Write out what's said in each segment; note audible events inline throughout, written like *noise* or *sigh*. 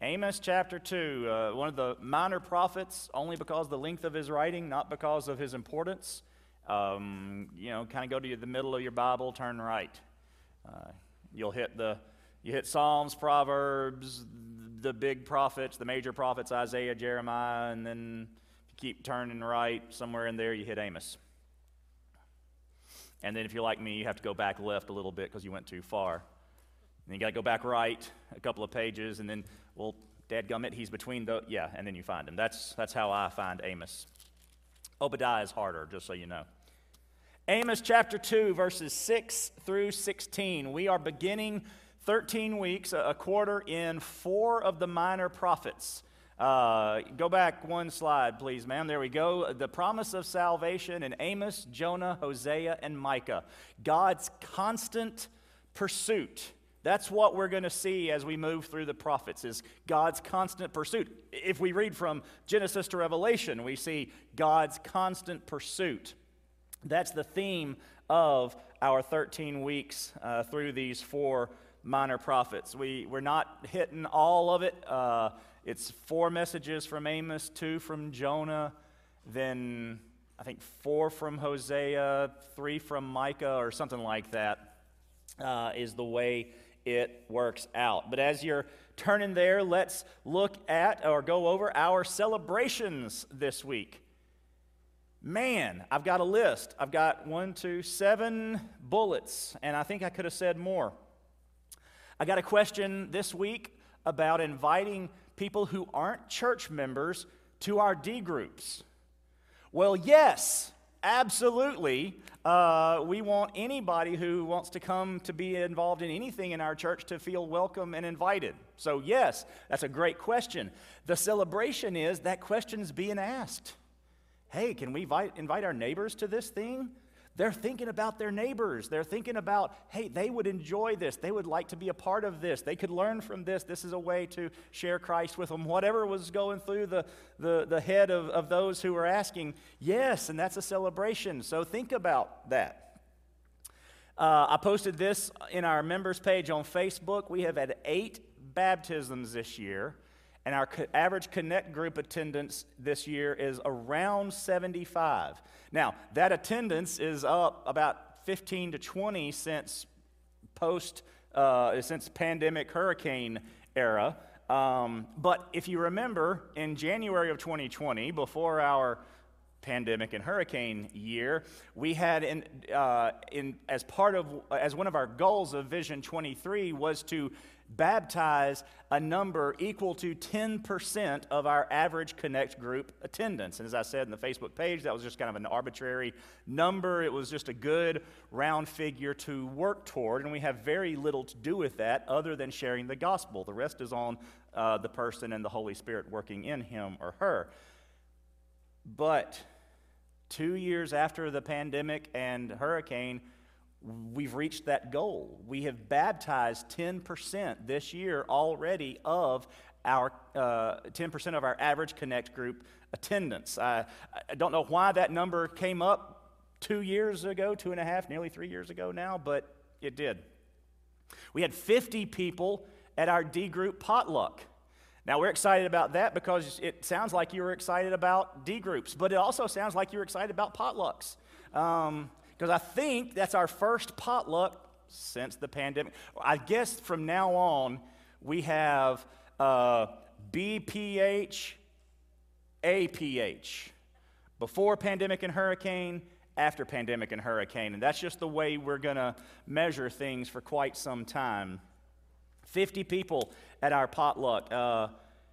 Amos chapter 2, uh, one of the minor prophets, only because the length of his writing, not because of his importance. Um, you know, kind of go to the middle of your Bible, turn right. Uh, you'll hit the you hit Psalms, Proverbs, the big prophets, the major prophets, Isaiah, Jeremiah, and then if you keep turning right, somewhere in there you hit Amos. And then if you're like me, you have to go back left a little bit because you went too far. And you got to go back right a couple of pages, and then, well, dadgummit, he's between the, yeah, and then you find him. That's, that's how I find Amos. Obadiah is harder, just so you know. Amos chapter 2, verses 6 through 16. We are beginning 13 weeks, a quarter in four of the minor prophets. Uh, go back one slide, please, ma'am. There we go. The promise of salvation in Amos, Jonah, Hosea, and Micah. God's constant pursuit that's what we're going to see as we move through the prophets is God's constant pursuit. If we read from Genesis to Revelation, we see God's constant pursuit. That's the theme of our 13 weeks uh, through these four minor prophets. We, we're not hitting all of it. Uh, it's four messages from Amos, two from Jonah, then I think four from Hosea, three from Micah, or something like that. Uh, is the way it works out. But as you're turning there, let's look at or go over our celebrations this week. Man, I've got a list. I've got one, two, seven bullets, and I think I could have said more. I got a question this week about inviting people who aren't church members to our D groups. Well, yes, Absolutely. Uh, we want anybody who wants to come to be involved in anything in our church to feel welcome and invited. So, yes, that's a great question. The celebration is that question's being asked. Hey, can we invite, invite our neighbors to this thing? They're thinking about their neighbors. They're thinking about, hey, they would enjoy this. They would like to be a part of this. They could learn from this. This is a way to share Christ with them. Whatever was going through the, the, the head of, of those who were asking, yes, and that's a celebration. So think about that. Uh, I posted this in our members page on Facebook. We have had eight baptisms this year, and our average Connect group attendance this year is around 75. Now, that attendance is up about 15 to 20 since post, uh, since pandemic hurricane era. Um, but if you remember, in January of 2020, before our pandemic and hurricane year, we had in, uh, in as part of as one of our goals of Vision 23 was to baptize a number equal to 10% of our average Connect group attendance. And as I said in the Facebook page, that was just kind of an arbitrary number. It was just a good round figure to work toward, and we have very little to do with that other than sharing the gospel. The rest is on uh, the person and the Holy Spirit working in him or her. But two years after the pandemic and hurricane, we've reached that goal. We have baptized 10% this year already of our uh, 10% of our average Connect group attendance. I, I don't know why that number came up two years ago, two and a half, nearly three years ago now, but it did. We had 50 people at our D group potluck. Now, we're excited about that because it sounds like you were excited about D groups, but it also sounds like you were excited about potlucks. Um, because I think that's our first potluck since the pandemic. I guess from now on, we have uh, BPH, APH. Before pandemic and hurricane, after pandemic and hurricane. And that's just the way we're going to measure things for quite some time. 50 people at our potluck. Uh,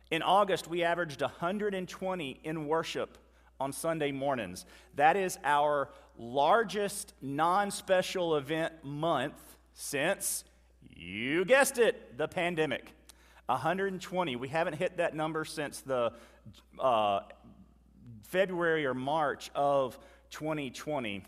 in August, we averaged 120 in worship on Sunday mornings. That is our largest non special event month since, you guessed it, the pandemic. 120. We haven't hit that number since the uh, February or March of 2020,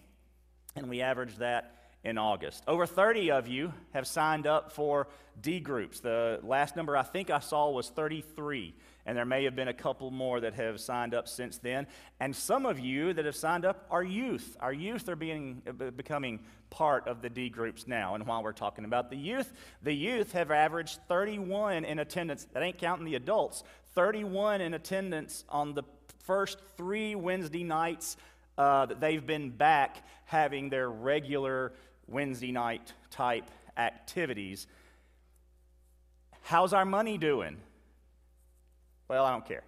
and we averaged that in August. Over 30 of you have signed up for D groups. The last number I think I saw was 33, and there may have been a couple more that have signed up since then. And some of you that have signed up are youth. Our youth are being, uh, becoming part of the D groups now. And while we're talking about the youth, the youth have averaged 31 in attendance. That ain't counting the adults. 31 in attendance on the first three Wednesday nights uh, that they've been back having their regular Wednesday night type activities. How's our money doing? Well, I don't care.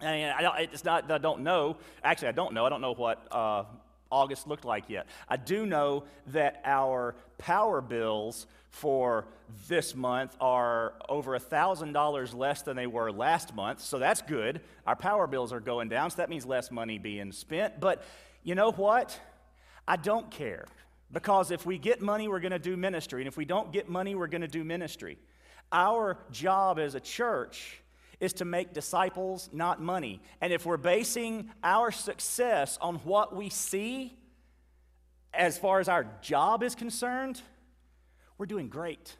I don't, it's not I don't know. Actually, I don't know. I don't know what uh, August looked like yet. I do know that our power bills for this month are over $1,000 less than they were last month, so that's good. Our power bills are going down, so that means less money being spent. But you know what? I don't care. Because if we get money, we're going to do ministry. And if we don't get money, we're going to do ministry. Our job as a church is to make disciples, not money. And if we're basing our success on what we see as far as our job is concerned, we're doing great.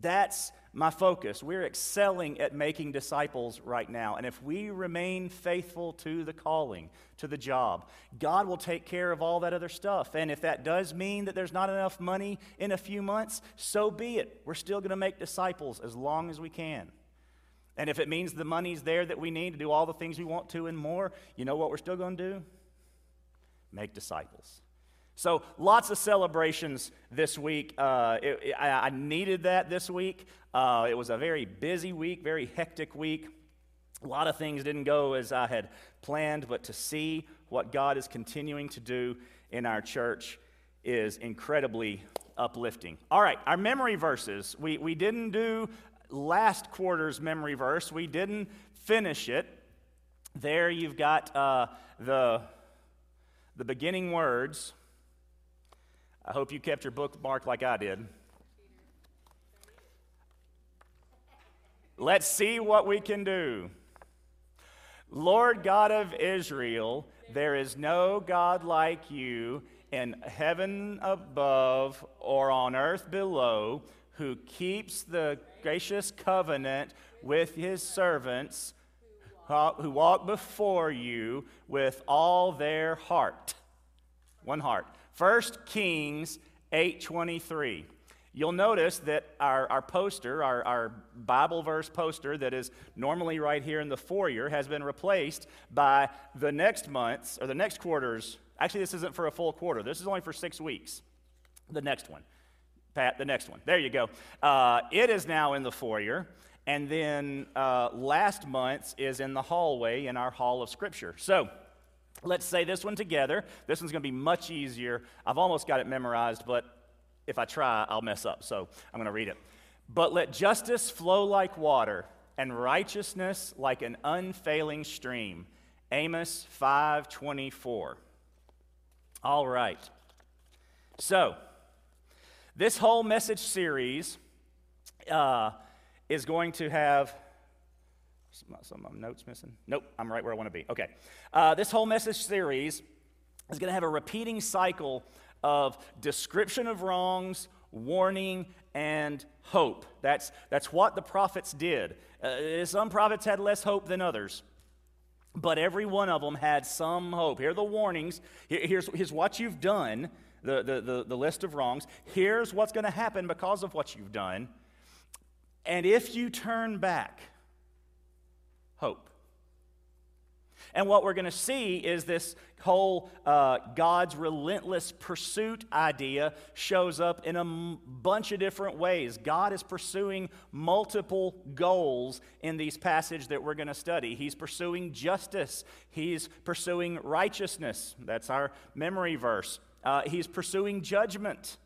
That's my focus. We're excelling at making disciples right now. And if we remain faithful to the calling, to the job, God will take care of all that other stuff. And if that does mean that there's not enough money in a few months, so be it. We're still going to make disciples as long as we can. And if it means the money's there that we need to do all the things we want to and more, you know what we're still going to do? Make disciples. So, lots of celebrations this week. Uh, it, it, I, needed that this week. Uh, it was a very busy week, very hectic week. A lot of things didn't go as I had planned, but to see what God is continuing to do in our church is incredibly uplifting. All right, our memory verses. We, we didn't do last quarter's memory verse, we didn't finish it. There you've got uh, the, the beginning words I hope you kept your bookmark like I did. Let's see what we can do. Lord God of Israel, there is no God like you in heaven above or on earth below who keeps the gracious covenant with his servants who walk before you with all their heart. One heart. 1 Kings 8.23. You'll notice that our, our poster, our, our Bible verse poster that is normally right here in the foyer, has been replaced by the next month's or the next quarter's. Actually, this isn't for a full quarter, this is only for six weeks. The next one. Pat, the next one. There you go. Uh, it is now in the foyer. And then uh, last month's is in the hallway in our hall of scripture. So, Let's say this one together. This one's going to be much easier. I've almost got it memorized, but if I try, I'll mess up. So I'm going to read it. But let justice flow like water and righteousness like an unfailing stream. Amos 5:24. All right. So, this whole message series uh, is going to have some, of my notes missing? Nope, I'm right where I want to be. Okay. Uh, this whole message series is going to have a repeating cycle of description of wrongs, warning, and hope. That's, that's what the prophets did. Uh, some prophets had less hope than others, but every one of them had some hope. Here are the warnings. Here, here's, here's what you've done, the, the, the, the list of wrongs. Here's what's going to happen because of what you've done. And if you turn back, hope. And what we're going to see is this whole uh, God's relentless pursuit idea shows up in a m- bunch of different ways. God is pursuing multiple goals in these passages that we're going to study. He's pursuing justice, He's pursuing righteousness. That's our memory verse. Uh, he's pursuing judgment.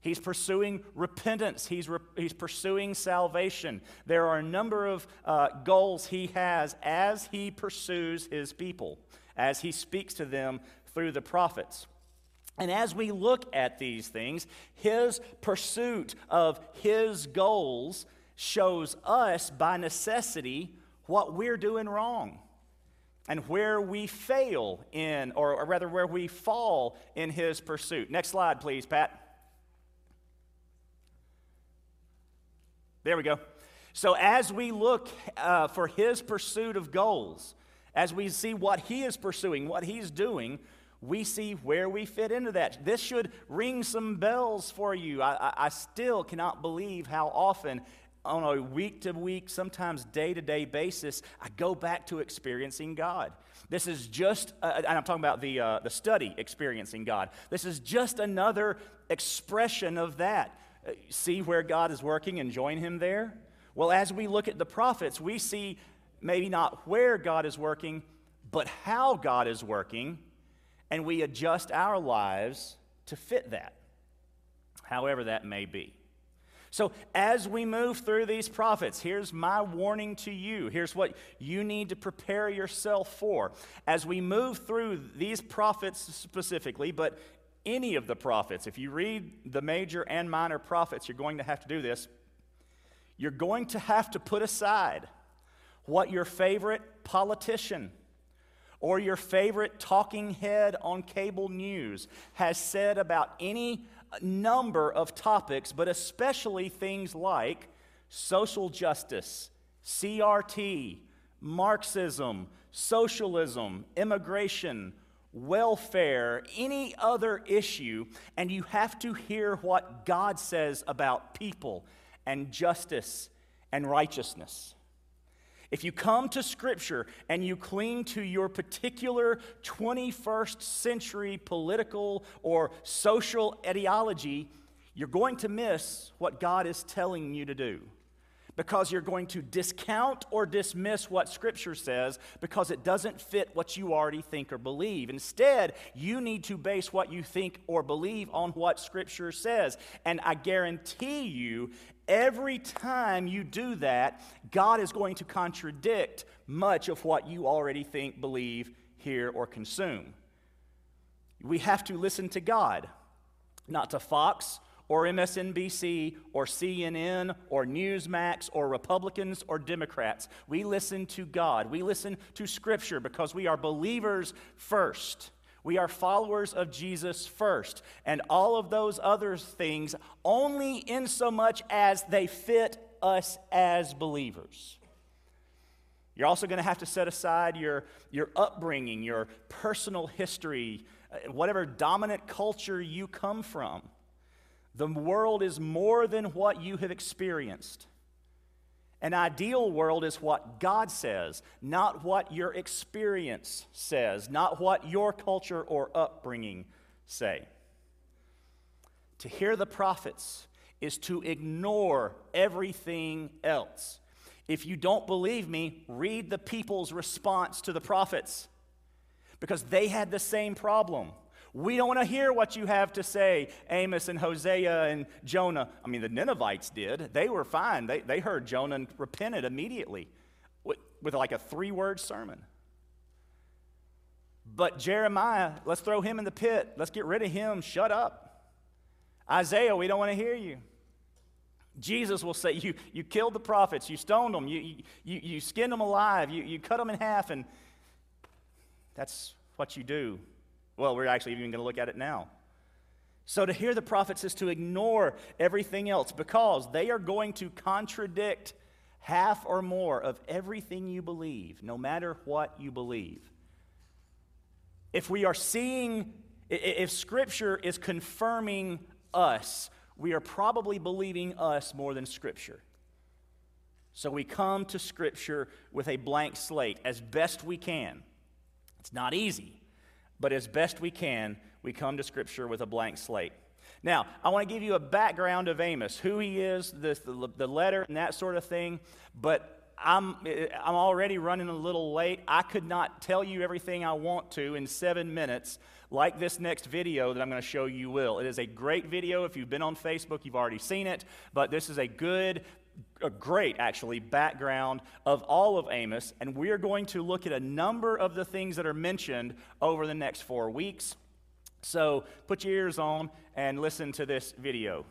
He's pursuing repentance. He's, re- he's pursuing salvation. There are a number of uh, goals he has as he pursues his people, as he speaks to them through the prophets. And as we look at these things, his pursuit of his goals shows us by necessity what we're doing wrong. And where we fail in, or, rather, where we fall in his pursuit. Next slide, please, Pat. There we go. So, as we look uh, for his pursuit of goals, as we see what he is pursuing, what he's doing, we see where we fit into that. This should ring some bells for you. I, I still cannot believe how often, on a week to week, sometimes day to day basis, I go back to experiencing God. This is just, uh, and I'm talking about the, uh, the study, experiencing God. This is just another expression of that. Uh, see where God is working and join Him there? Well, as we look at the prophets, we see maybe not where God is working, but how God is working and we adjust our lives to fit that, however that may be. So, as we move through these prophets, here's my warning to you. Here's what you need to prepare yourself for. As we move through these prophets specifically, but any of the prophets, if you read the major and minor prophets, you're going to have to do this. You're going to have to put aside what your favorite politician, or your favorite talking head on cable news has said about any number of topics, but especially things like social justice, CRT, Marxism, socialism, immigration, welfare, any other issue, and you have to hear what God says about people and justice and righteousness. If you come to Scripture and you cling to your particular 21st century political or social ideology, you're going to miss what God is telling you to do because you're going to discount or dismiss what Scripture says because it doesn't fit what you already think or believe. Instead, you need to base what you think or believe on what Scripture says. And I guarantee you, every time you do that, God is going to contradict much of what you already think, believe, hear, or consume. We have to listen to God, not to Fox or MSNBC or CNN or Newsmax or Republicans or Democrats. We listen to God. We listen to Scripture because we are believers first. We are followers of Jesus first. And all of those other things only in so much as they fit us as believers. You're also going to have to set aside your, your upbringing, your personal history, uh, whatever dominant culture you come from. The world is more than what you have experienced. An ideal world is what God says, not what your experience says, not what your culture or upbringing say. To hear the prophets is to ignore everything else. If you don't believe me, read the people's response to the prophets because they had the same problem. We don't want to hear what you have to say, Amos and Hosea and Jonah. I mean, the Ninevites did. They were fine. They, they heard Jonah and repented immediately with, with like a three word sermon. But Jeremiah, let's throw him in the pit. Let's get rid of him. Shut up. Isaiah, we don't want to hear you. Jesus will say, You, you killed the prophets, you stoned them, you, you, you skinned them alive, you, you cut them in half, and that's what you do well, we're actually even going to look at it now. So, to hear the prophets is to ignore everything else because they are going to contradict half or more of everything you believe, no matter what you believe. If we are seeing, if Scripture is confirming us, we are probably believing us more than Scripture. So, we come to Scripture with a blank slate as best we can. It's not easy. But as best we can, we come to Scripture with a blank slate. Now, I want to give you a background of Amos, who he is, the, the, the letter, and that sort of thing. But I'm, I'm already running a little late. I could not tell you everything I want to in seven minutes, like this next video that I'm going to show you will. It is a great video. If you've been on Facebook, you've already seen it. But this is a good a great, actually, background of all of Amos, and we are going to look at a number of the things that are mentioned over the next four weeks. So put your ears on and listen to this video.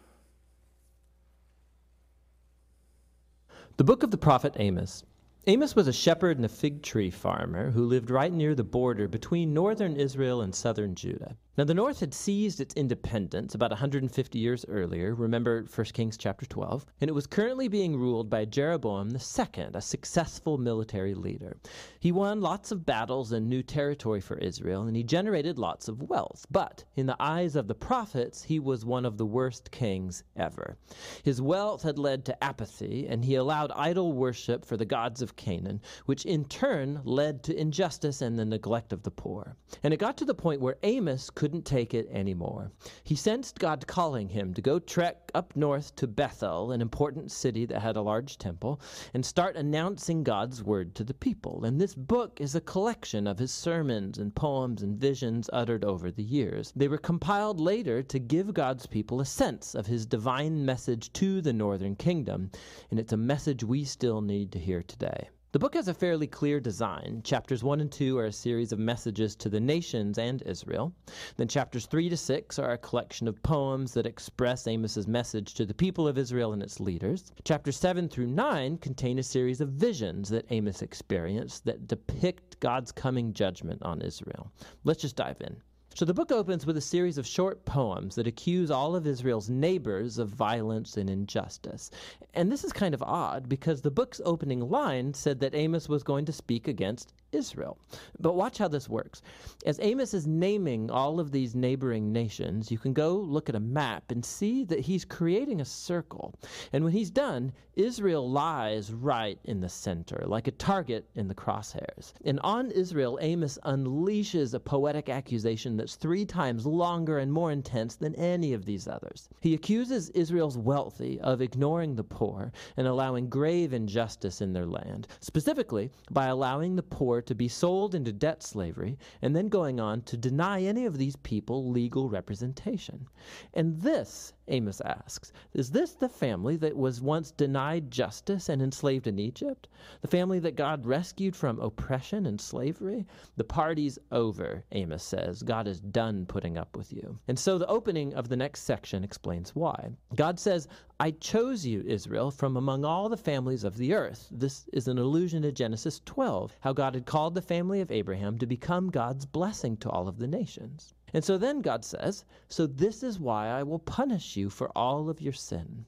The book of the prophet Amos Amos was a shepherd and a fig tree farmer who lived right near the border between northern Israel and southern Judah. Now, the north had seized its independence about 150 years earlier, remember 1 Kings chapter 12, and it was currently being ruled by Jeroboam II, a successful military leader. He won lots of battles and new territory for Israel, and he generated lots of wealth. But in the eyes of the prophets, he was one of the worst kings ever. His wealth had led to apathy, and he allowed idol worship for the gods of Canaan, which in turn led to injustice and the neglect of the poor. And it got to the point where Amos could couldn't take it anymore. He sensed God calling him to go trek up north to Bethel, an important city that had a large temple, and start announcing God's word to the people. And this book is a collection of his sermons and poems and visions uttered over the years. They were compiled later to give God's people a sense of his divine message to the northern kingdom, and it's a message we still need to hear today. The book has a fairly clear design. Chapters 1 and 2 are a series of messages to the nations and Israel. Then chapters 3 to 6 are a collection of poems that express Amos's message to the people of Israel and its leaders. Chapters 7 through 9 contain a series of visions that Amos experienced that depict God's coming judgment on Israel. Let's just dive in. So the book opens with a series of short poems that accuse all of Israel's neighbors of violence and injustice. And this is kind of odd because the book's opening line said that Amos was going to speak against Israel. But watch how this works. As Amos is naming all of these neighboring nations, you can go look at a map and see that he's creating a circle. And when he's done, Israel lies right in the center, like a target in the crosshairs. And on Israel, Amos unleashes a poetic accusation that's three times longer and more intense than any of these others. He accuses Israel's wealthy of ignoring the poor and allowing grave injustice in their land, specifically by allowing the poor to be sold into debt slavery and then going on to deny any of these people legal representation. And this Amos asks, Is this the family that was once denied justice and enslaved in Egypt? The family that God rescued from oppression and slavery? The party's over, Amos says. God is done putting up with you. And so the opening of the next section explains why. God says, I chose you, Israel, from among all the families of the earth. This is an allusion to Genesis 12, how God had called the family of Abraham to become God's blessing to all of the nations. And so then God says, So this is why I will punish you for all of your sin.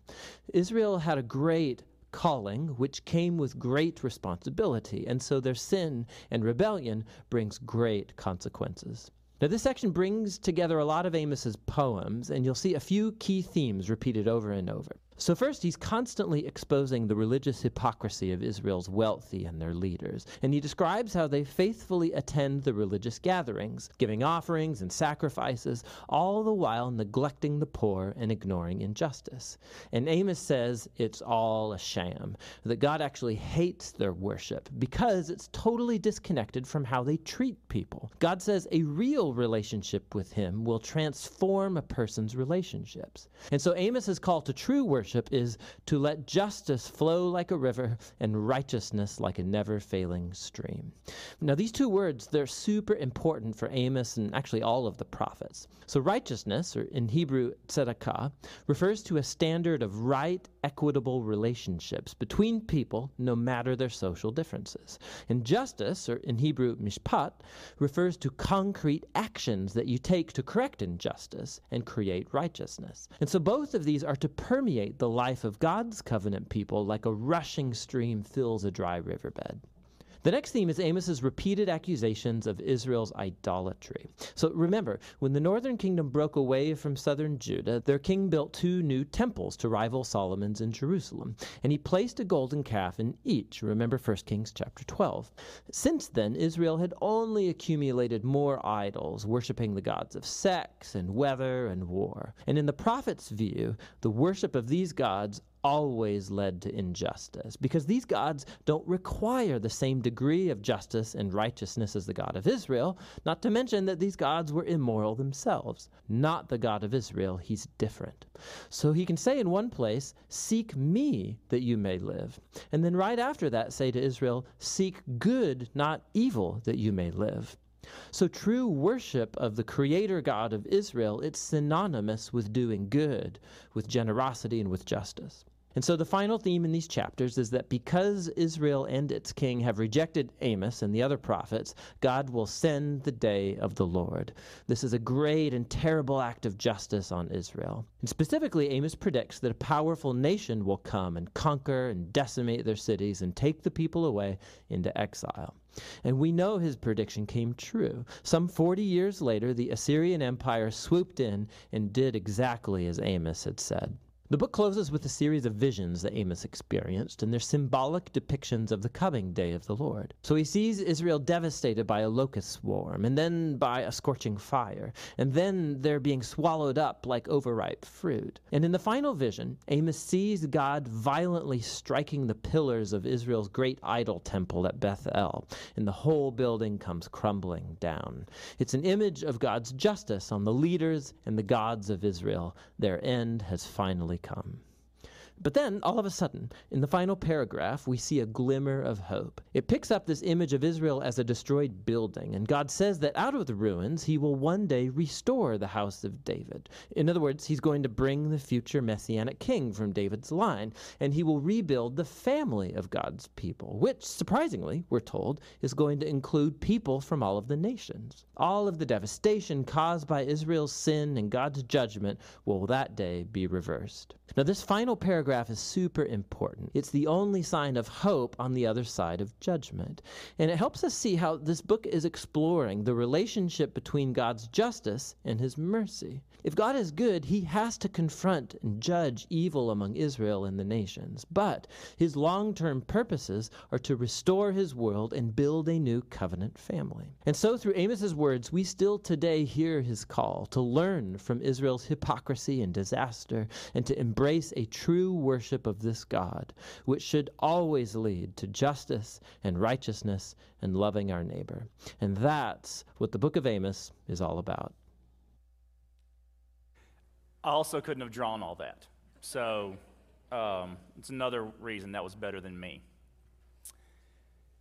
Israel had a great calling which came with great responsibility, and so their sin and rebellion brings great consequences. Now, this section brings together a lot of Amos's poems, and you'll see a few key themes repeated over and over. So, first, he's constantly exposing the religious hypocrisy of Israel's wealthy and their leaders. And he describes how they faithfully attend the religious gatherings, giving offerings and sacrifices, all the while neglecting the poor and ignoring injustice. And Amos says it's all a sham, that God actually hates their worship because it's totally disconnected from how they treat people. God says a real relationship with him will transform a person's relationships. And so Amos's call to true worship worship is to let justice flow like a river and righteousness like a never failing stream. Now, these two words, they're super important for Amos and actually all of the prophets. So, righteousness, or in Hebrew, tzedakah, refers to a standard of right, equitable relationships between people, no matter their social differences. And justice, or in Hebrew, mishpat, refers to concrete actions that you take to correct injustice and create righteousness. And so, both of these are to permeate the life of God's covenant people like a rushing stream fills a dry riverbed. The next theme is Amos's repeated accusations of Israel's idolatry. So remember, when the northern kingdom broke away from southern Judah, their king built two new temples to rival Solomon's in Jerusalem, and he placed a golden calf in each. Remember 1 Kings chapter 12. Since then, Israel had only accumulated more idols, worshiping the gods of sex and weather and war. And in the prophet's view, the worship of these gods always led to injustice because these gods don't require the same degree of justice and righteousness as the God of Israel, not to mention that these gods were immoral themselves. Not the God of Israel, he's different. So he can say in one place, Seek me that you may live. And then right after that, say to Israel, Seek good, not evil, that you may live. So true worship of the creator God of Israel, it's synonymous with doing good, with generosity and with justice. And so the final theme in these chapters is that because Israel and its king have rejected Amos and the other prophets, God will send the day of the Lord. This is a great and terrible act of justice on Israel. And specifically, Amos predicts that a powerful nation will come and conquer and decimate their cities and take the people away into exile. And we know his prediction came true. Some 40 years later, the Assyrian Empire swooped in and did exactly as Amos had said. The book closes with a series of visions that Amos experienced, and they're symbolic depictions of the coming day of the Lord. So he sees Israel devastated by a locust swarm, and then by a scorching fire, and then they're being swallowed up like overripe fruit. And in the final vision, Amos sees God violently striking the pillars of Israel's great idol temple at Bethel, and the whole building comes crumbling down. It's an image of God's justice on the leaders and the gods of Israel. Their end has finally come. But then, all of a sudden, in the final paragraph, we see a glimmer of hope. It picks up this image of Israel as a destroyed building, and God says that out of the ruins, He will one day restore the house of David. In other words, He's going to bring the future messianic king from David's line, and He will rebuild the family of God's people, which, surprisingly, we're told, is going to include people from all of the nations. All of the devastation caused by Israel's sin and God's judgment will that day be reversed. Now, this final paragraph is super important. It's the only sign of hope on the other side of judgment. And it helps us see how this book is exploring the relationship between God's justice and his mercy. If God is good, he has to confront and judge evil among Israel and the nations. But his long term purposes are to restore his world and build a new covenant family. And so, through Amos's words, we still today hear his call to learn from Israel's hypocrisy and disaster and to embrace a true worship of this God, which should always lead to justice and righteousness and loving our neighbor. And that's what the book of Amos is all about. I also couldn't have drawn all that. So um, it's another reason that was better than me.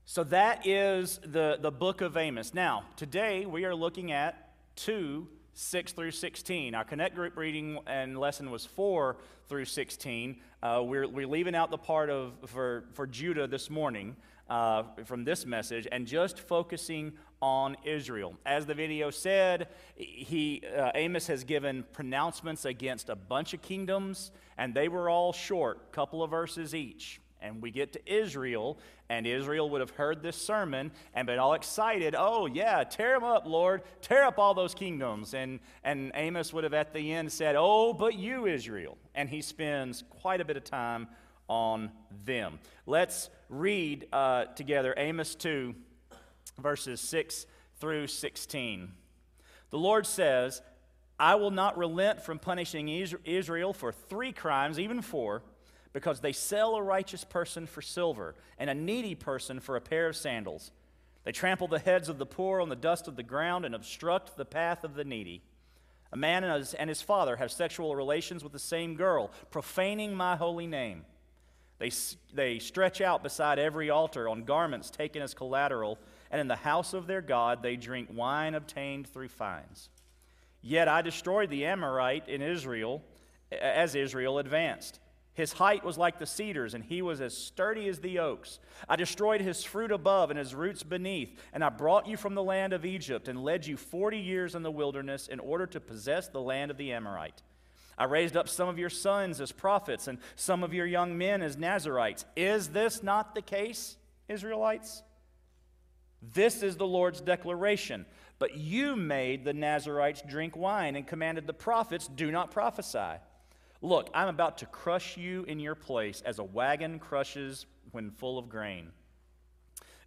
So that is the, the book of Amos. Now, today we are looking at 2 6 through 16. Our Connect group reading and lesson was 4 through 16. Uh, we're, we're leaving out the part of for, for Judah this morning uh, from this message and just focusing on Israel. As the video said, he, uh, Amos has given pronouncements against a bunch of kingdoms, and they were all short, couple of verses each. And we get to Israel, and Israel would have heard this sermon and been all excited. Oh, yeah, tear them up, Lord. Tear up all those kingdoms. And, and Amos would have at the end said, Oh, but you, Israel. And he spends quite a bit of time on them. Let's read uh, together Amos 2, verses 6 through 16. The Lord says, I will not relent from punishing Israel for three crimes, even four, because they sell a righteous person for silver and a needy person for a pair of sandals. They trample the heads of the poor on the dust of the ground and obstruct the path of the needy. A man and his, and his father have sexual relations with the same girl, profaning my holy name. They, they stretch out beside every altar on garments taken as collateral, and in the house of their God they drink wine obtained through fines. Yet I destroyed the Amorite in Israel as Israel advanced. His height was like the cedars, and he was as sturdy as the oaks. I destroyed his fruit above and his roots beneath, and I brought you from the land of Egypt and led you forty years in the wilderness in order to possess the land of the Amorite. I raised up some of your sons as prophets and some of your young men as Nazarites. Is this not the case, Israelites? This is the Lord's declaration. But you made the Nazarites drink wine and commanded the prophets, do not prophesy. Look, I'm about to crush you in your place as a wagon crushes when full of grain.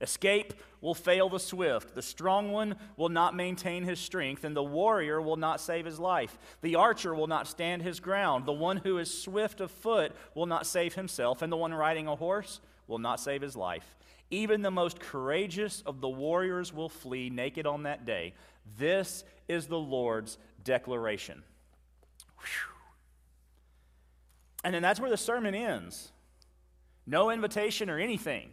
Escape will fail the swift. The strong one will not maintain his strength, and the warrior will not save his life. The archer will not stand his ground. The one who is swift of foot will not save himself, and the one riding a horse will not save his life. Even the most courageous of the warriors will flee naked on that day. This is the Lord's declaration. Whew. And then that's where the sermon ends. No invitation or anything.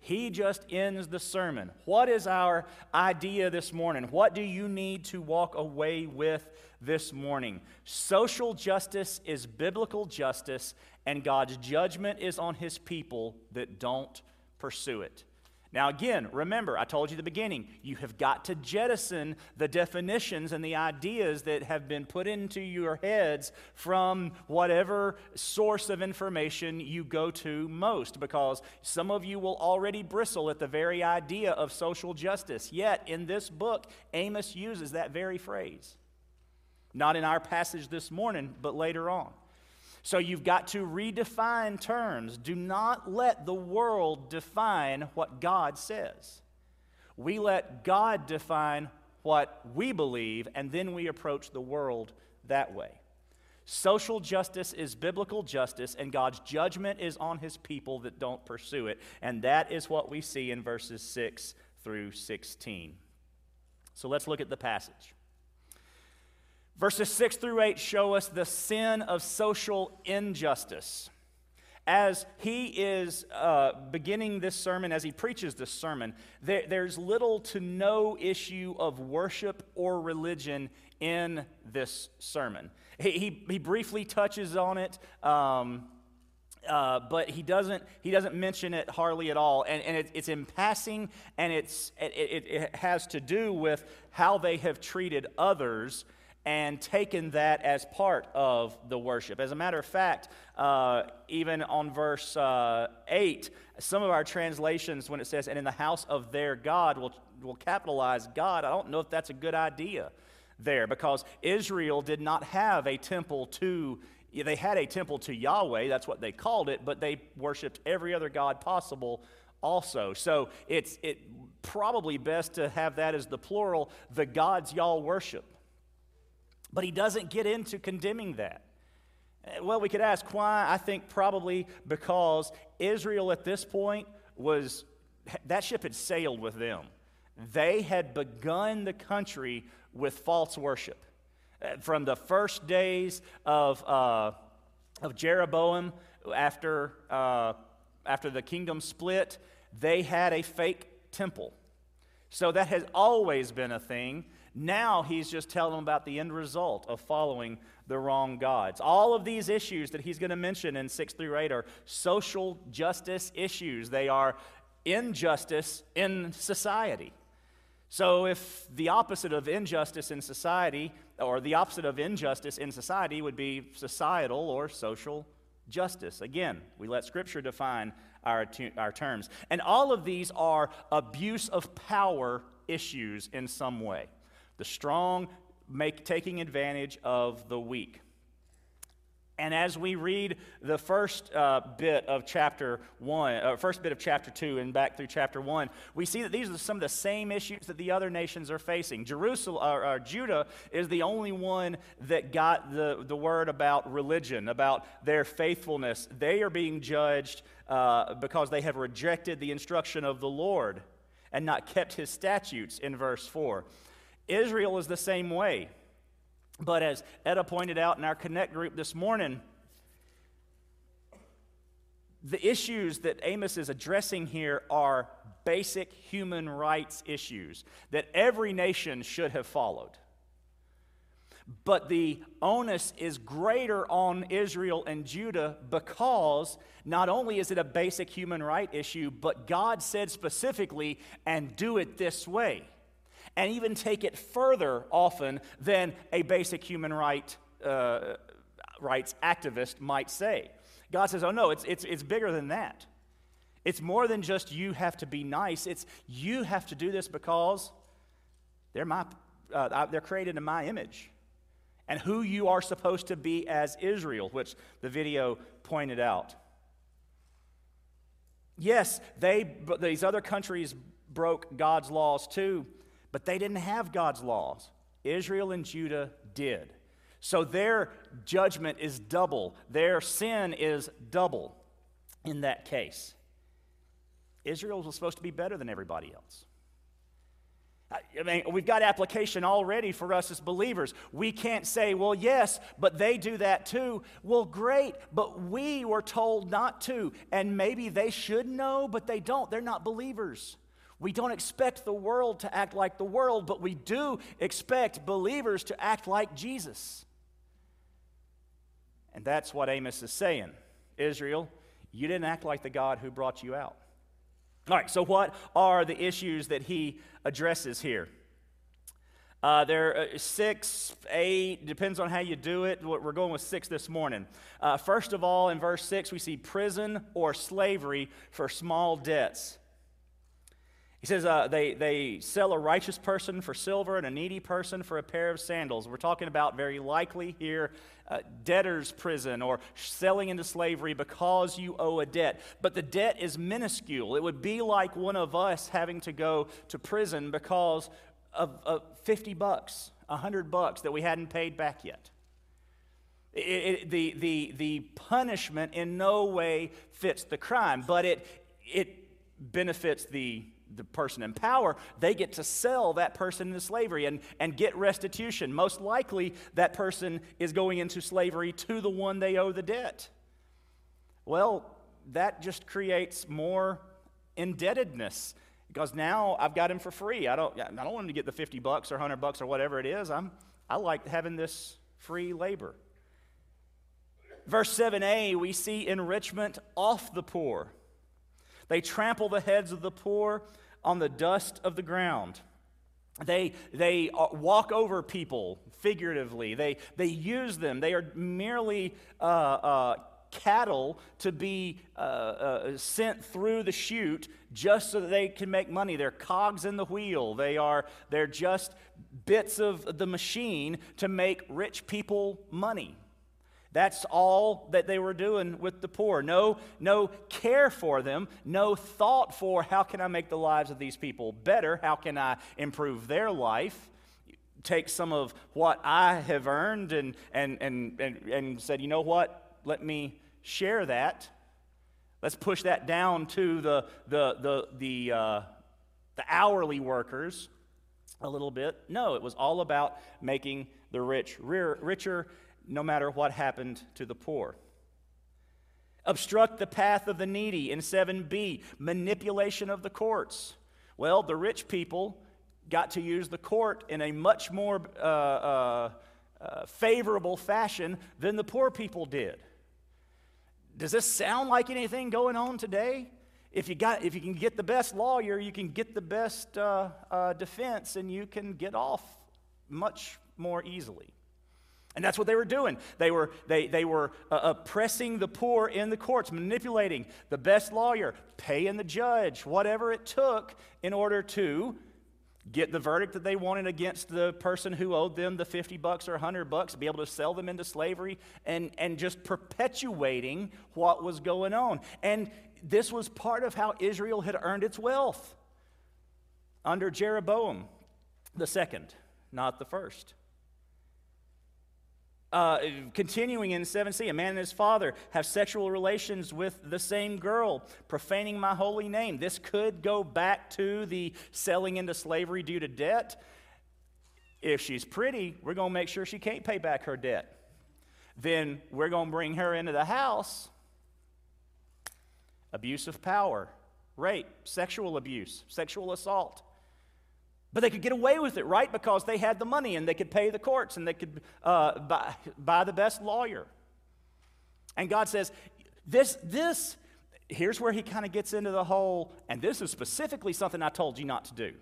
He just ends the sermon. What is our idea this morning? What do you need to walk away with this morning? Social justice is biblical justice, and God's judgment is on his people that don't pursue it. Now, again, remember, I told you the beginning, you have got to jettison the definitions and the ideas that have been put into your heads from whatever source of information you go to most, because some of you will already bristle at the very idea of social justice. Yet, in this book, Amos uses that very phrase. Not in our passage this morning, but later on. So you've got to redefine terms. Do not let the world define what God says. We let God define what we believe, and then we approach the world that way. Social justice is biblical justice, and God's judgment is on his people that don't pursue it. And that is what we see in verses 6 through 16. So let's look at the passage. Verses 6 through 8 show us the sin of social injustice. As he is uh, beginning this sermon, as he preaches this sermon, there, there's little to no issue of worship or religion in this sermon. He, he, he briefly touches on it. Um, uh, but he doesn't, he doesn't mention it hardly at all. And, and it, it's in passing, and it's, it, it, it has to do with how they have treated others and taken that as part of the worship. As a matter of fact, uh, even on verse uh, 8, some of our translations, when it says, and in the house of their God, will, will capitalize God. I don't know if that's a good idea there because Israel did not have a temple to they had a temple to Yahweh, that's what they called it, but they worshiped every other god possible also. So it's it probably best to have that as the plural, the gods y'all worship. But he doesn't get into condemning that. Eh, well, we could ask why. I think probably because Israel at this point was, that ship had sailed with them. They had begun the country with false worship. Eh, from the first days of, uh, of Jeroboam, after, uh, after the kingdom split, they had a fake temple. So that has always been a thing. Now he's just telling them about the end result of following the wrong gods. All of these issues that he's going to mention in 6 through 8 are social justice issues, they are injustice in society. So, if the opposite of injustice in society, or the opposite of injustice in society, would be societal or social justice. Again, we let Scripture define our, our terms. And all of these are abuse of power issues in some way the strong make, taking advantage of the weak. And as we read the first uh, bit of chapter one, uh, first bit of chapter two, and back through chapter one, we see that these are some of the same issues that the other nations are facing. Jerusalem, or, or Judah, is the only one that got the, the word about religion, about their faithfulness. They are being judged uh, because they have rejected the instruction of the Lord and not kept his statutes. In verse four, Israel is the same way. But as Etta pointed out in our Connect group this morning, the issues that Amos is addressing here are basic human rights issues that every nation should have followed. But the onus is greater on Israel and Judah because not only is it a basic human right issue, but God said specifically, and do it this way and even take it further often than a basic human right, uh, rights activist might say. God says, oh no, it's, it's, it's bigger than that. It's more than just you have to be nice. It's you have to do this because they're, my, uh, they're created in my image. And who you are supposed to be as Israel, which the video pointed out. Yes, they, these other countries broke God's laws too, but they didn't have God's laws. Israel and Judah did. So their judgment is double, their sin is double in that case. Israel was supposed to be better than everybody else. I mean, we've got application already for us as believers. We can't say, well, yes, but they do that too. Well, great, but we were told not to. And maybe they should know, but they don't. They're not believers. We don't expect the world to act like the world, but we do expect believers to act like Jesus. And that's what Amos is saying. Israel, you didn't act like the God who brought you out. All right, so what are the issues that he addresses here? Uh, there are six, eight, depends on how you do it. We're going with six this morning. Uh, first of all, in verse six, we see prison or slavery for small debts. He says uh, they, they sell a righteous person for silver and a needy person for a pair of sandals. We're talking about very likely here uh, debtor's prison or selling into slavery because you owe a debt. But the debt is minuscule. It would be like one of us having to go to prison because of, of 50 bucks, 100 bucks that we hadn't paid back yet. It, it, the, the, the punishment in no way fits the crime, but it, it benefits the the person in power, they get to sell that person into slavery and, and get restitution. Most likely, that person is going into slavery to the one they owe the debt. Well, that just creates more indebtedness because now I've got him for free. I don't, I don't want him to get the 50 bucks or 100 bucks or whatever it is. I'm, I like having this free labor. Verse 7a, we see enrichment off the poor. They trample the heads of the poor on the dust of the ground. They, they uh, walk over people figuratively. They, they use them. They are merely uh, uh, cattle to be uh, uh, sent through the chute just so that they can make money. They're cogs in the wheel. They are, they're just bits of the machine to make rich people money. That's all that they were doing with the poor. No, no care for them, no thought for how can I make the lives of these people better? How can I improve their life? Take some of what I have earned and, and, and, and, and said, you know what? Let me share that. Let's push that down to the, the, the, the, uh, the hourly workers a little bit. No, it was all about making the rich richer no matter what happened to the poor. Obstruct the path of the needy in 7b, manipulation of the courts. Well, the rich people got to use the court in a much more uh, uh, uh, favorable fashion than the poor people did. Does this sound like anything going on today? If you, got, if you can get the best lawyer, you can get the best uh, uh, defense, and you can get off much more easily. And that's what they were doing. They were, they, they were uh, oppressing the poor in the courts, manipulating the best lawyer, paying the judge, whatever it took in order to get the verdict that they wanted against the person who owed them the 50 bucks or 100 bucks, be able to sell them into slavery, and, and just perpetuating what was going on. And this was part of how Israel had earned its wealth under Jeroboam the second, not the first. Uh, continuing in 7c, a man and his father have sexual relations with the same girl, profaning my holy name. This could go back to the selling into slavery due to debt. If she's pretty, we're going to make sure she can't pay back her debt. Then we're going to bring her into the house. Abuse of power, rape, sexual abuse, sexual assault. But they could get away with it, right? Because they had the money and they could pay the courts and they could uh, buy, buy the best lawyer. And God says, this, this, here's where he kind of gets into the whole, and this is specifically something I told you not to do.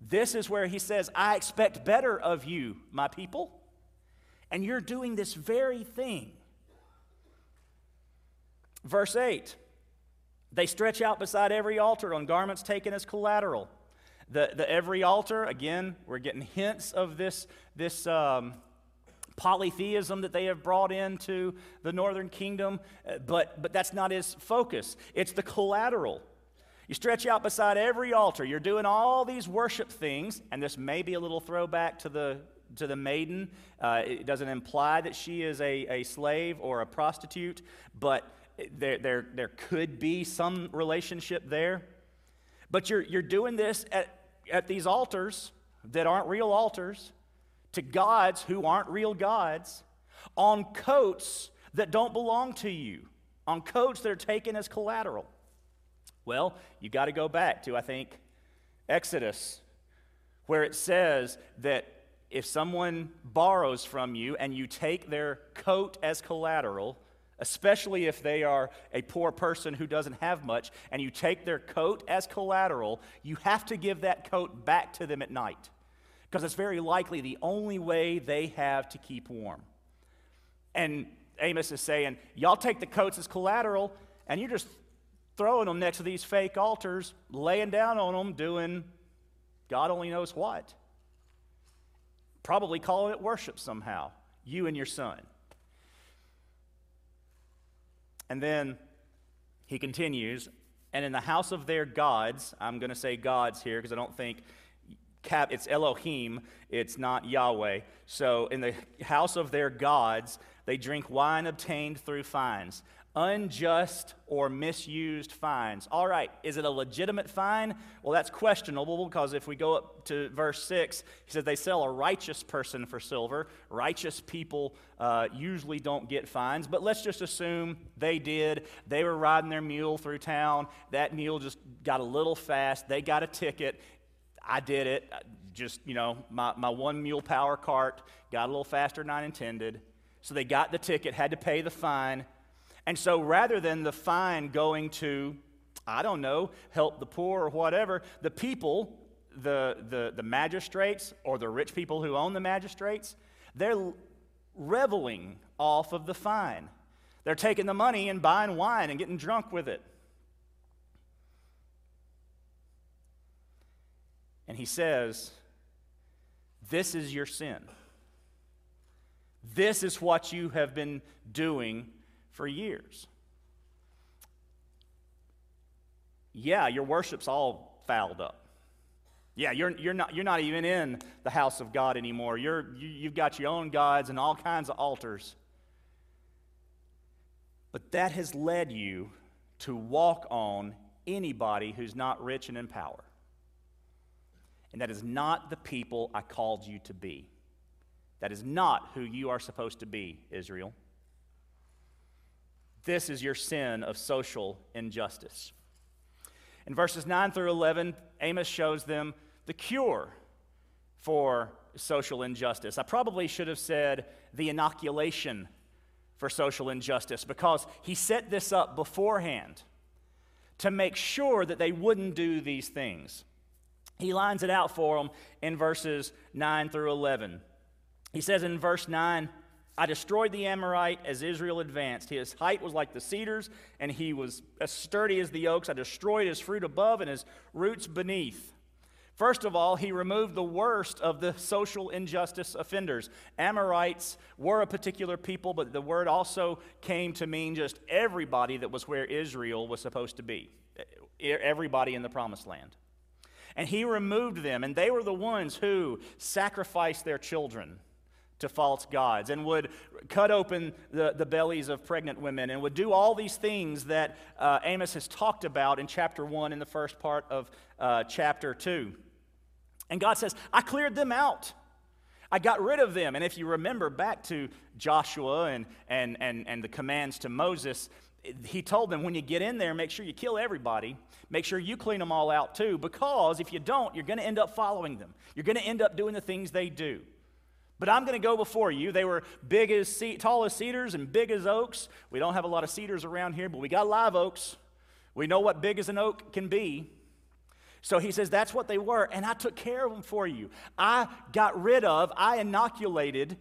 This is where he says, I expect better of you, my people, and you're doing this very thing. Verse 8 They stretch out beside every altar on garments taken as collateral. The, the every altar, again, we're getting hints of this, this um, polytheism that they have brought into the northern kingdom, uh, but, but that's not his focus. It's the collateral. You stretch out beside every altar. You're doing all these worship things, and this may be a little throwback to the to the maiden. Uh, it doesn't imply that she is a, a slave or a prostitute, but there, there, there could be some relationship there. But you're, you're doing this at, at these altars that aren't real altars, to gods who aren't real gods, on coats that don't belong to you, on coats that are taken as collateral. Well, you got to go back to, I think, Exodus, where it says that if someone borrows from you and you take their coat as collateral, especially if they are a poor person who doesn't have much, and you take their coat as collateral, you have to give that coat back to them at night. Because it's very likely the only way they have to keep warm. And Amos is saying, Y'all take the coats as collateral, and you're just throwing them next to these fake altars, laying down on them, doing God only knows what. Probably calling it worship somehow, you and your son. And then he continues, and in the house of their gods, I'm going to say gods here because I don't think cap, it's Elohim, it's not Yahweh. So in the house of their gods, they drink wine obtained through fines unjust or misused fines. All right, is it a legitimate fine? Well, that's questionable because if we go up to verse 6, he says they sell a righteous person for silver. Righteous people uh, usually don't get fines, but let's just assume they did. They were riding their mule through town. That mule just got a little fast. They got a ticket. I did it. Just, you know, my, my one mule power cart got a little faster than I intended. So they got the ticket, had to pay the fine. And so rather than the fine going to, I don't know, help the poor or whatever, the people, the, the, the magistrates or the rich people who own the magistrates, they're reveling off of the fine. They're taking the money and buying wine and getting drunk with it. And he says, This is your sin. This is what you have been doing for years. Yeah, your worship's all fouled up. Yeah, you're, you're, not, you're not even in the house of God anymore. You're, you, you've got your own gods and all kinds of altars. But that has led you to walk on anybody who's not rich and in power. And that is not the people I called you to be. That is not who you are supposed to be, Israel. This is your sin of social injustice. In verses 9 through 11, Amos shows them the cure for social injustice. I probably should have said the inoculation for social injustice because he set this up beforehand to make sure that they wouldn't do these things. He lines it out for them in verses 9 through 11. He says in verse 9, I destroyed the Amorite as Israel advanced. His height was like the cedars, and he was as sturdy as the oaks. I destroyed his fruit above and his roots beneath. First of all, he removed the worst of the social injustice offenders. Amorites were a particular people, but the word also came to mean just everybody that was where Israel was supposed to be, everybody in the promised land. And he removed them, and they were the ones who sacrificed their children to false gods and would cut open the, the bellies of pregnant women and would do all these things that uh, Amos has talked about in chapter 1 in the first part of uh, chapter 2. And God says, I cleared them out. I got rid of them. And if you remember back to Joshua and, and, and, and the commands to Moses, he told them, when you get in there, make sure you kill everybody. Make sure you clean them all out too, because if you don't, you're going to end up following them. You're going to end up doing the things they do. But I'm going to go before you. They were big as tall as cedars and big as oaks. We don't have a lot of cedars around here, but we got live oaks. We know what big as an oak can be. So he says, That's what they were, and I took care of them for you. I got rid of, I inoculated,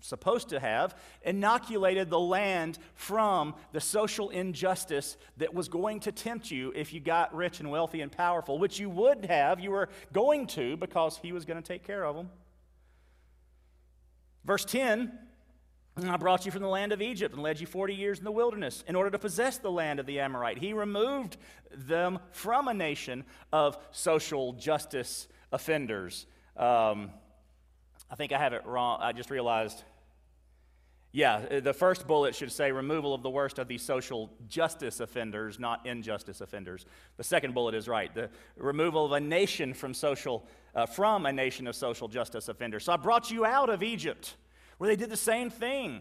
supposed to have, inoculated the land from the social injustice that was going to tempt you if you got rich and wealthy and powerful, which you would have. You were going to because he was going to take care of them. Verse 10 I brought you from the land of Egypt and led you 40 years in the wilderness in order to possess the land of the Amorite. He removed them from a nation of social justice offenders. Um, I think I have it wrong. I just realized Yeah, uh, the first bullet should say removal of the worst of these social justice offenders, not injustice offenders. The second bullet is right. The removal of a nation from social, uh, from a nation of social justice offenders. So I brought you out of Egypt, where they did the same thing,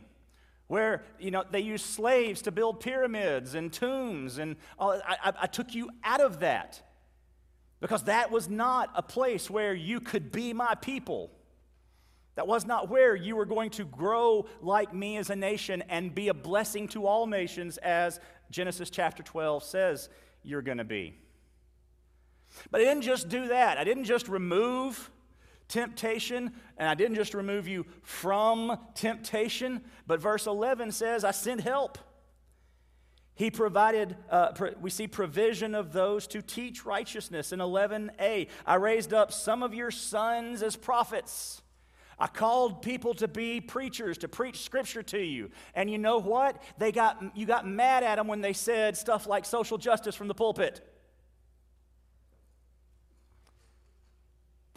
where you know they used slaves to build pyramids and tombs, and all, I, I, I took you out of that because that was not a place where you could be my people. That was not where you were going to grow like me as a nation and be a blessing to all nations, as Genesis chapter 12 says you're going to be. But I didn't just do that. I didn't just remove temptation, and I didn't just remove you from temptation, but verse 11 says, I sent help. He provided, uh, pro- we see provision of those to teach righteousness in 11a. I raised up some of your sons as prophets. I called people to be preachers, to preach scripture to you. And you know what? They got, you got mad at them when they said stuff like social justice from the pulpit.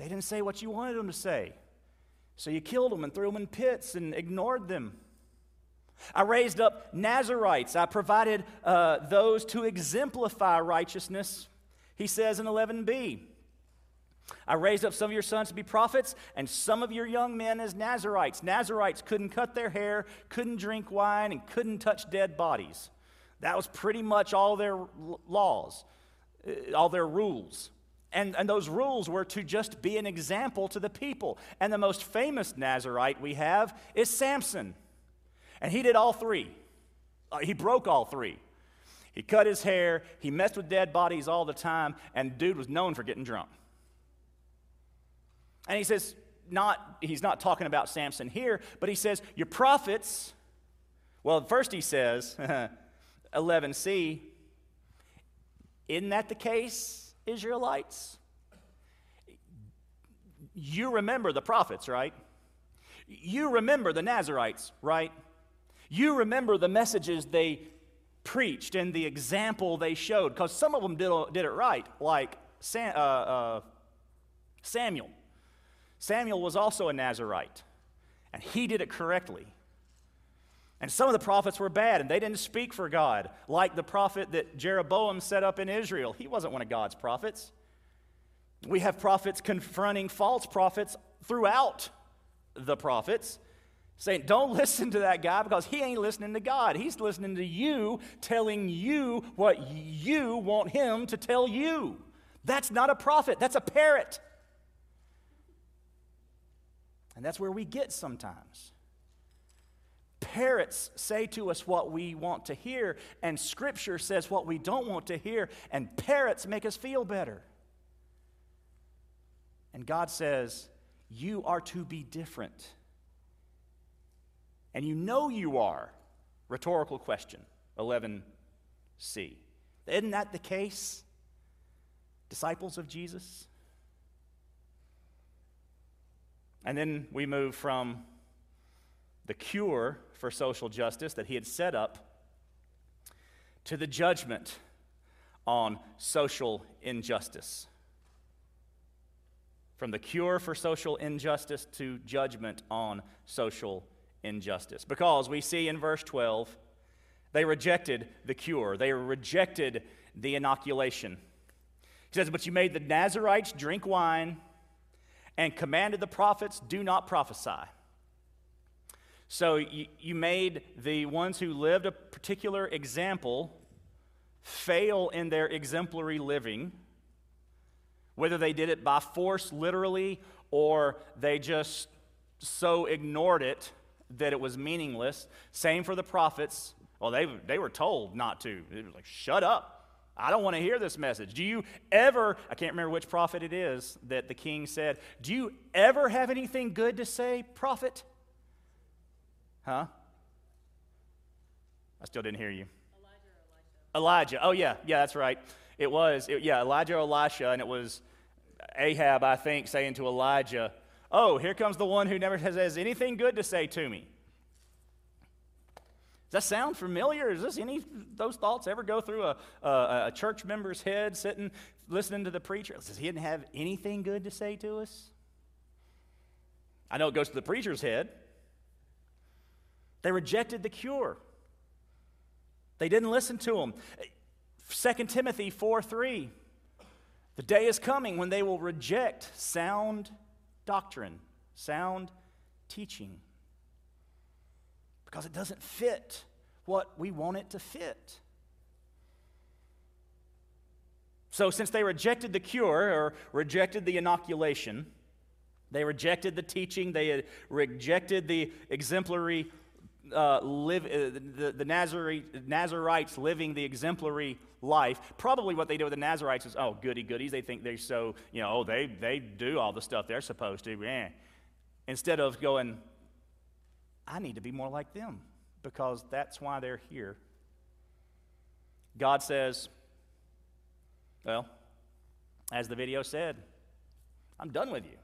They didn't say what you wanted them to say. So you killed them and threw them in pits and ignored them. I raised up Nazarites. I provided uh, those to exemplify righteousness. He says in 11b, I raised up some of your sons to be prophets and some of your young men as Nazarites. Nazarites couldn't cut their hair, couldn't drink wine, and couldn't touch dead bodies. That was pretty much all their laws, uh, all their rules. And, and those rules were to just be an example to the people. And the most famous Nazarite we have is Samson. And he did all three. Uh, he broke all three. He cut his hair, he messed with dead bodies all the time, and dude was known for getting drunk. And he says, not, he's not talking about Samson here, but he says, Your prophets, well, first he says, *laughs* 11c, isn't that the case, Israelites? You remember the prophets, right? You remember the Nazarites, right? You remember the messages they preached and the example they showed, because some of them did, did it right, like Sam, uh, uh, Samuel. Samuel was also a Nazarite, and he did it correctly. And some of the prophets were bad, and they didn't speak for God, like the prophet that Jeroboam set up in Israel. He wasn't one of God's prophets. We have prophets confronting false prophets throughout the prophets, saying, Don't *laughs* listen to that guy because he ain't listening to God. He's listening to you, telling you what you want him to tell you. That's not a prophet, that's a parrot. And that's where we get sometimes. Parrots say to us what we want to hear, and Scripture says what we don't want to hear, and parrots make us feel better. And God says, You are to be different. And you know you are. Rhetorical question 11c. Isn't that the case? Disciples of Jesus? And then we move from the cure for social justice that he had set up to the judgment on social injustice. From the cure for social injustice to judgment on social injustice. Because we see in verse 12, they rejected the cure, they rejected the inoculation. He says, But you made the Nazarites drink wine and commanded the prophets, do not prophesy. So you, you made the ones who lived a particular example fail in their exemplary living, whether they did it by force, literally, or they just so ignored it that it was meaningless. Same for the prophets. Well, they, they were told not to. It was like, shut up. I don't want to hear this message. Do you ever, I can't remember which prophet it is that the king said, Do you ever have anything good to say, prophet? Huh? I still didn't hear you. Elijah, Elijah. Oh, yeah, yeah, that's right. It was, it, yeah, Elijah Elisha, and it was Ahab, I think, saying to Elijah, Oh, here comes the one who never has anything good to say to me. Does that sound familiar? Is this any those thoughts ever go through a, a, a church member's head sitting listening to the preacher? Does he didn't have anything good to say to us? I know it goes to the preacher's head. They rejected the cure. They didn't listen to him. 2 Timothy 4 3. The day is coming when they will reject sound doctrine, sound teaching, because it doesn't fit what we want it to fit. So, since they rejected the cure or rejected the inoculation, they rejected the teaching, they rejected the exemplary uh, live, uh, the, the Nazarites living the exemplary life. Probably what they do with the Nazarites is, oh, goody goodies. They think they're so, you know, oh, they, they do all the stuff they're supposed to. Yeah. Instead of going, I need to be more like them because that's why they're here. God says, well, as the video said, I'm done with you.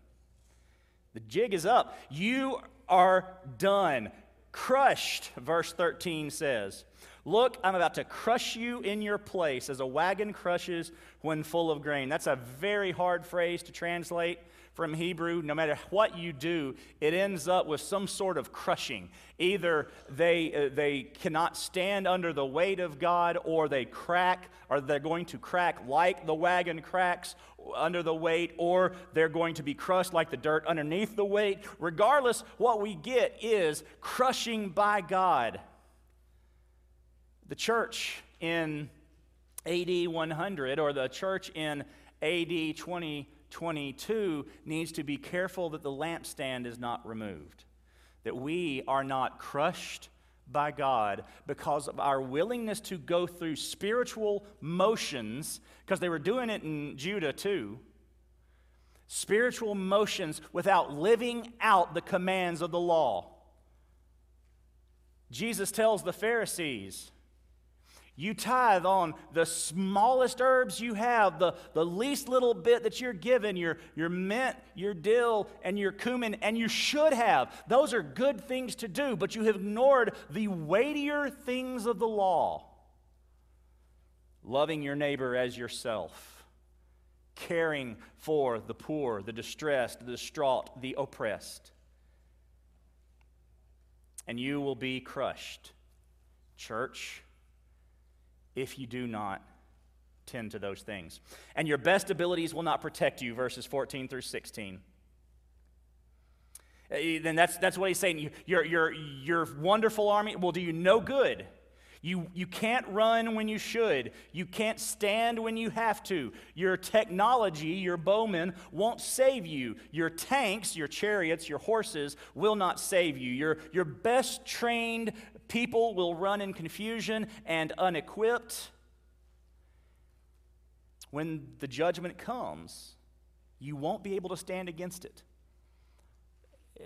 The jig is up. You are done. Crushed, verse 13 says. Look, I'm about to crush you in your place as a wagon crushes when full of grain. That's a very hard phrase to translate from Hebrew, no matter what you do, it ends up with some sort of crushing. Either they, uh, they cannot stand under the weight of God, or they crack, or they're going to crack like the wagon cracks under the weight, or they're going to be crushed like the dirt underneath the weight. Regardless, what we get is crushing by God. The church in AD 100, or the church in AD 20. 22 needs to be careful that the lampstand is not removed, that we are not crushed by God because of our willingness to go through spiritual motions, because they were doing it in Judah too. Spiritual motions without living out the commands of the law. Jesus tells the Pharisees, you tithe on the smallest herbs you have, the, the least little bit that you're given, your, your mint, your dill, and your cumin, and you should have. Those are good things to do, but you have ignored the weightier things of the law loving your neighbor as yourself, caring for the poor, the distressed, the distraught, the oppressed. And you will be crushed. Church, if you do not tend to those things. And your best abilities will not protect you, verses 14 through 16. Eh, then that's, that's what he's saying. Your, your, your wonderful army will do you no good. You, you can't run when you should. You can't stand when you have to. Your technology, your bowmen, won't save you. Your tanks, your chariots, your horses will not save you. Your, your best trained People will run in confusion and unequipped. When the judgment comes, you won't be able to stand against it.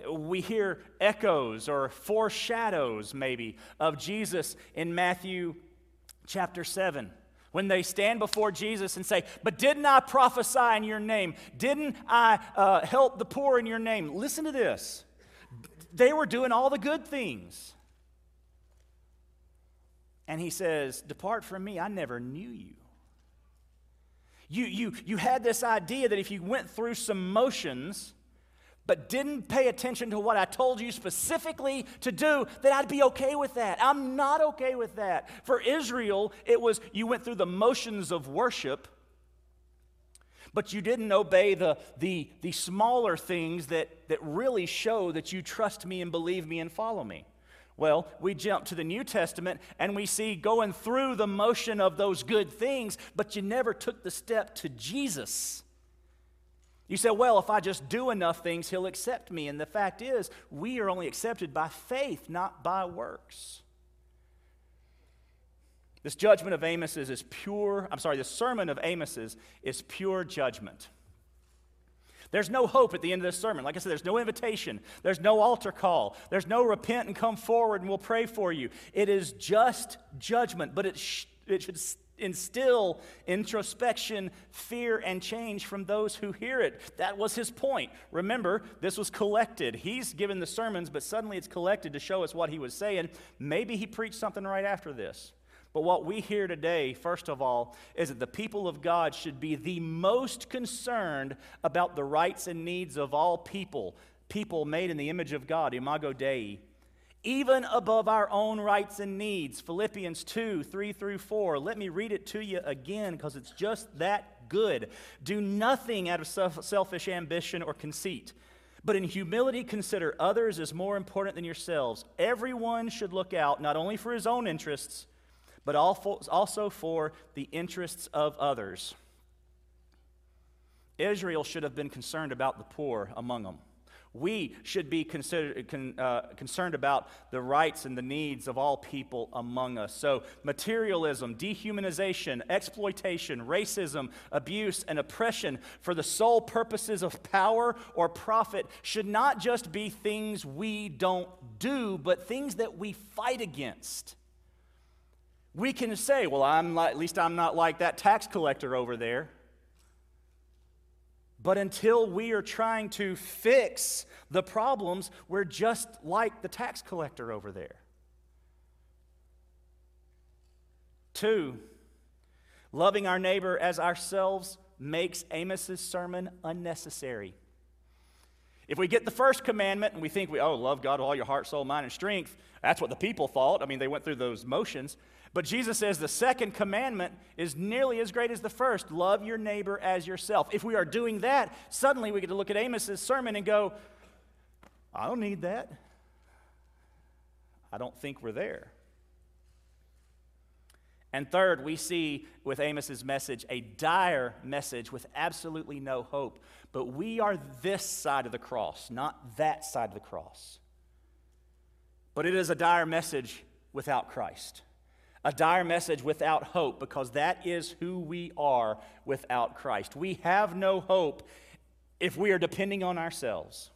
We hear echoes or foreshadows, maybe, of Jesus in Matthew chapter 7 when they stand before Jesus and say, But didn't I prophesy in your name? Didn't I uh, help the poor in your name? Listen to this. They were doing all the good things. And he says, Depart from me, I never knew you. You, you, you had this idea that if you went through some motions, but didn't pay attention to what I told you specifically to do, that I'd be okay with that. I'm not okay with that. For Israel, it was you went through the motions of worship, but you didn't obey the, the, the smaller things that, that really show that you trust me and believe me and follow me. Well, we jump to the New Testament and we see going through the motion of those good things, but you never took the step to Jesus. You say, well, if I just do enough things, he'll accept me. And the fact is, we are only accepted by faith, not by works. This judgment of Amos's is pure, I'm sorry, the sermon of Amos's is pure judgment. There's no hope at the end of this sermon. Like I said, there's no invitation, there's no altar call, there's no repent and come forward and we'll pray for you. It is just judgment, but it, sh- it should instill introspection, fear, and change from those who hear it. That was his point. Remember, this was collected. He's given the sermons, but suddenly it's collected to show us what he was saying. Maybe he preached something right after this. But what we hear today, first of all, is that the people of God should be the most concerned about the rights and needs of all people, people made in the image of God, Imago Dei. even above our own rights and needs. Philippians 2 3 through 4. Let me read it to you again because it's just that good. Do nothing out of selfish ambition or conceit, but in humility consider others as more important than yourselves. Everyone should look out not only for his own interests, but also for the interests of others. Israel should have been concerned about the poor among them. We should be con, uh, concerned about the rights and the needs of all people among us. So, materialism, dehumanization, exploitation, racism, abuse, and oppression for the sole purposes of power or profit should not just be things we don't do, but things that we fight against. We can say, well, I'm like, at least I'm not like that tax collector over there. But until we are trying to fix the problems, we're just like the tax collector over there. Two, loving our neighbor as ourselves makes Amos's sermon unnecessary. If we get the first commandment and we think we, oh, love God with all your heart, soul, mind, and strength, that's what the people thought. I mean, they went through those motions. But Jesus says the second commandment is nearly as great as the first love your neighbor as yourself. If we are doing that, suddenly we get to look at Amos's sermon and go, I don't need that. I don't think we're there. And third, we see with Amos's message a dire message with absolutely no hope. But we are this side of the cross, not that side of the cross. But it is a dire message without Christ a dire message without hope because that is who we are without Christ. We have no hope if we are depending on ourselves.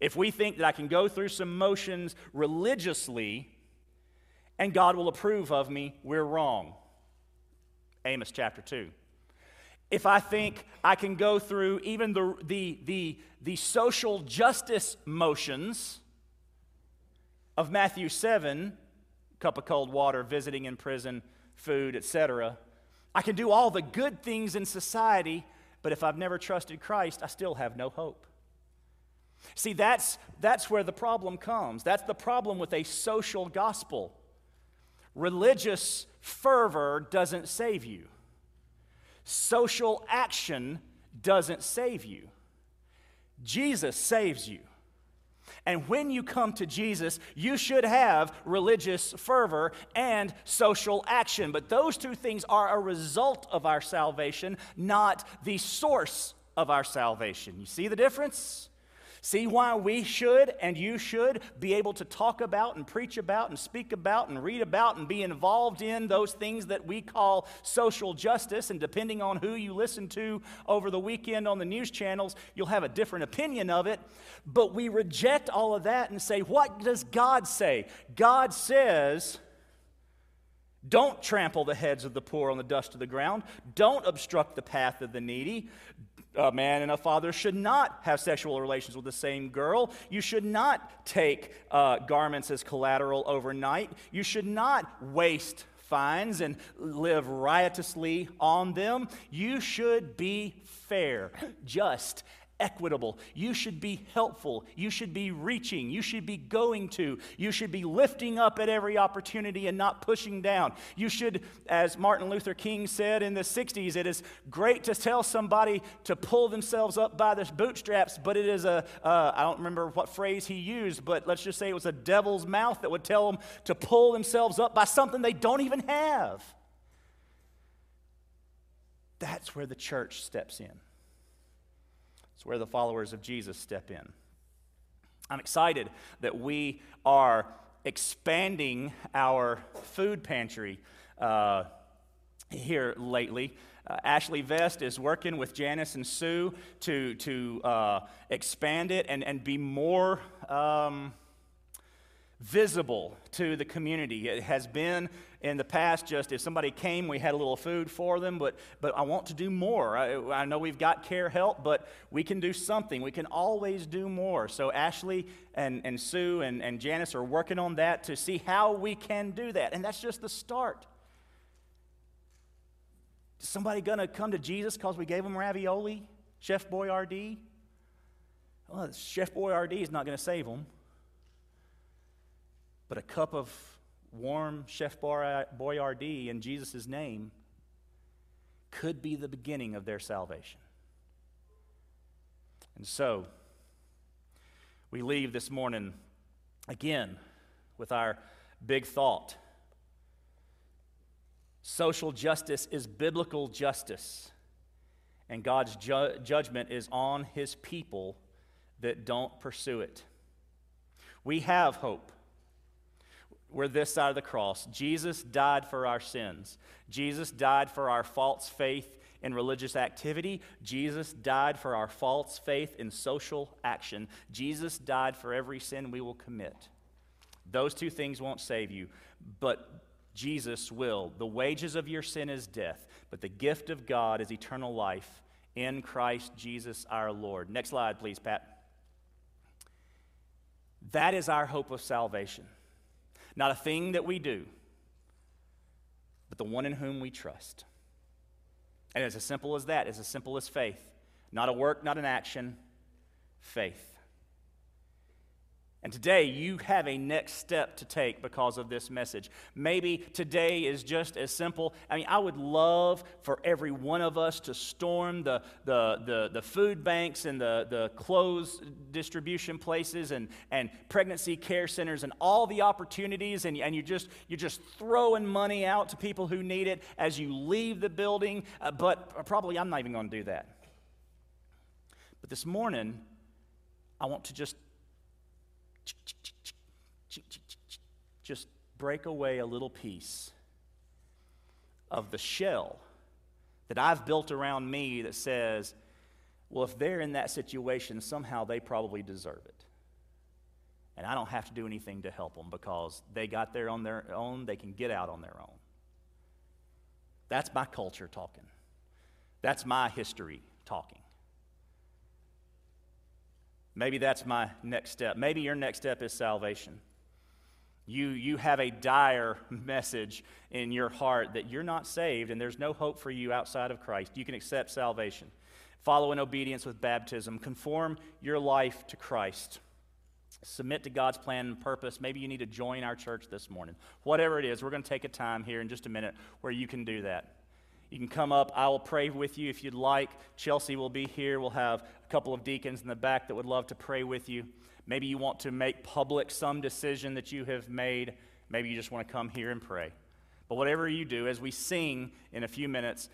If we think that I can go through some motions religiously and God will approve of me, we're wrong. Amos chapter 2. If I think I can go through even the, the, the, the social justice motions of Matthew 7, cup of cold water, visiting in prison, food, etc. I can do all the good things in society, but if I've never trusted Christ, I still have no hope. See, that's, that's where the problem comes. That's the problem with a social gospel. Religious fervor doesn't save you, social action doesn't save you. Jesus saves you. And when you come to Jesus, you should have religious fervor and social action. But those two things are a result of our salvation, not the source of our salvation. You see the difference? See why we should and you should be able to talk about and preach about and speak about and read about and be involved in those things that we call social justice. And depending on who you listen to over the weekend on the news channels, you'll have a different opinion of it. But we reject all of that and say, what does God say? God says, don't trample the heads of the poor on the dust of the ground. Don't obstruct the path of the needy a man and a father should not have sexual relations with the same girl. You should not take uh, garments as collateral overnight. You should not waste fines and live riotously on them. You should be fair, just, equitable. You should be helpful. You should be reaching. You should be going to. You should be lifting up at every opportunity and not pushing down. You should, as Martin Luther King said in the 60s, it is great to tell somebody to pull themselves up by their bootstraps, but it is a uh, I don't remember what phrase he used, but let's just say it was a devil's mouth that would tell them to pull themselves up by something they don't even have. That's where the church steps in. It's where the followers of Jesus step in. I'm excited that we are expanding our food pantry uh, here lately. Uh, Ashley Vest is working with Janice and Sue to, to uh, expand it and, and be more. Um, visible to the community. It has been in the past just if somebody came, we had a little food for them, but, but I want to do more. I, I know we've got care help, but we can do something. We can always do more. So Ashley and, and Sue and, and Janice are working on that to see how we can do that. And that's just the start. Is somebody going to come to Jesus because we gave them ravioli? Chef Boyardee? Well, Chef Boyardee is not going to save them. But a cup of warm Chef Boyardee in Jesus' name could be the beginning of their salvation. And so, we leave this morning again with our big thought. Social justice is biblical justice, and God's ju- judgment is on his people that don't pursue it. We have hope. We're this side of the cross. Jesus died for our sins. Jesus died for our false faith in religious activity. Jesus died for our false faith in social action. Jesus died for every sin we will commit. Those two things won't save you, but Jesus will. The wages of your sin is death, but the gift of God is eternal life in Christ Jesus our Lord. Next slide, please, Pat. That is our hope of salvation. Not a thing that we do, but the one in whom we trust. And it's as simple as that, it's as simple as faith. Not a work, not an action, faith. And today, you have a next step to take because of this message. Maybe today is just as simple. I mean, I would love for every one of us to storm the, the, the, the food banks and the, the clothes distribution places and, and pregnancy care centers and all the opportunities, and, and you just, you're just throwing money out to people who need it as you leave the building. Uh, but probably I'm not even going to do that. But this morning, I want to just just break away a little piece of the shell that I've built around me that says, well, if they're in that situation, somehow they probably deserve it. And I don't have to do anything to help them because they got there on their own, they can get out on their own. That's my culture talking. That's my history talking. Maybe that's my next step. Maybe your next step is salvation. You, you have a dire *laughs* message in your heart that you're not saved and there's no hope for you outside of Christ. You can accept salvation. Follow in obedience with baptism. Conform your life to Christ. Submit to God's plan and purpose. Maybe you need to join our church this morning. Whatever it is, we're going to take a time here in just a minute where you can do that. You can come up. I will pray with you if you'd like. Chelsea will be here. We'll have couple of deacons in the back that would love to pray with you. Maybe you want to make public some decision that you have made. Maybe you just want to come here and pray. But whatever you do, as we sing in a few minutes,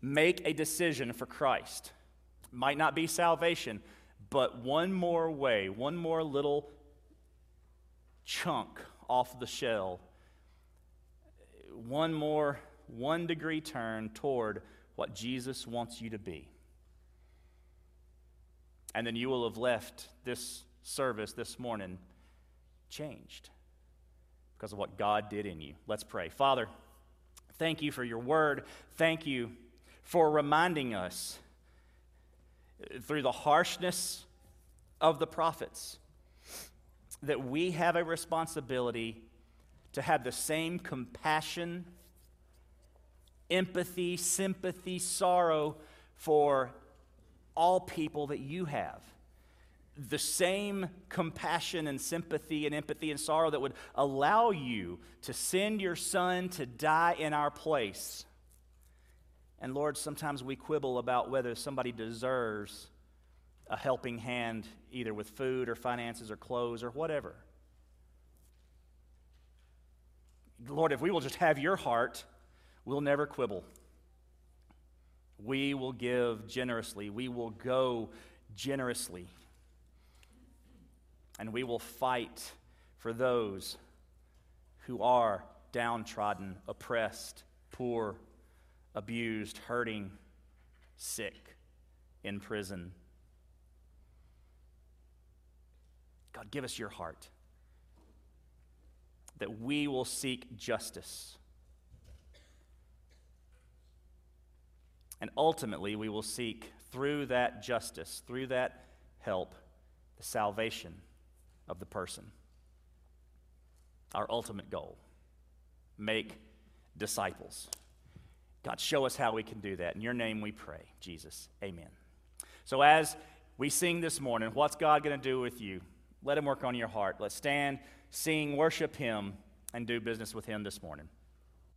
make a decision for Christ. Might not be salvation, but one more way, one more little chunk off the shell, one more one degree turn toward what Jesus wants you to be. And then you will have left this service this morning changed because of what God did in you. Let's pray. Father, thank you for your word. Thank you for reminding us through the harshness of the prophets that we have a responsibility to have the same compassion empathy, sympathy, sorrow for all people that you have. The same compassion and sympathy and empathy and sorrow that would allow you to send your son to die in our place. And Lord, sometimes we quibble about whether somebody deserves a helping hand, either with food or finances or clothes or whatever. Lord, if we will just have your heart, We'll never quibble. We will give generously. We will go generously. And we will fight for those who are downtrodden, oppressed, poor, abused, hurting, sick, in prison. God, give us your heart that we will seek justice And ultimately, we will seek through that justice, through that help, the salvation of the person. Our ultimate goal make disciples. God, show us how we can do that. In your name we pray, Jesus. Amen. So, as we sing this morning, what's God going to do with you? Let Him work on your heart. Let's stand, sing, worship Him, and do business with Him this morning.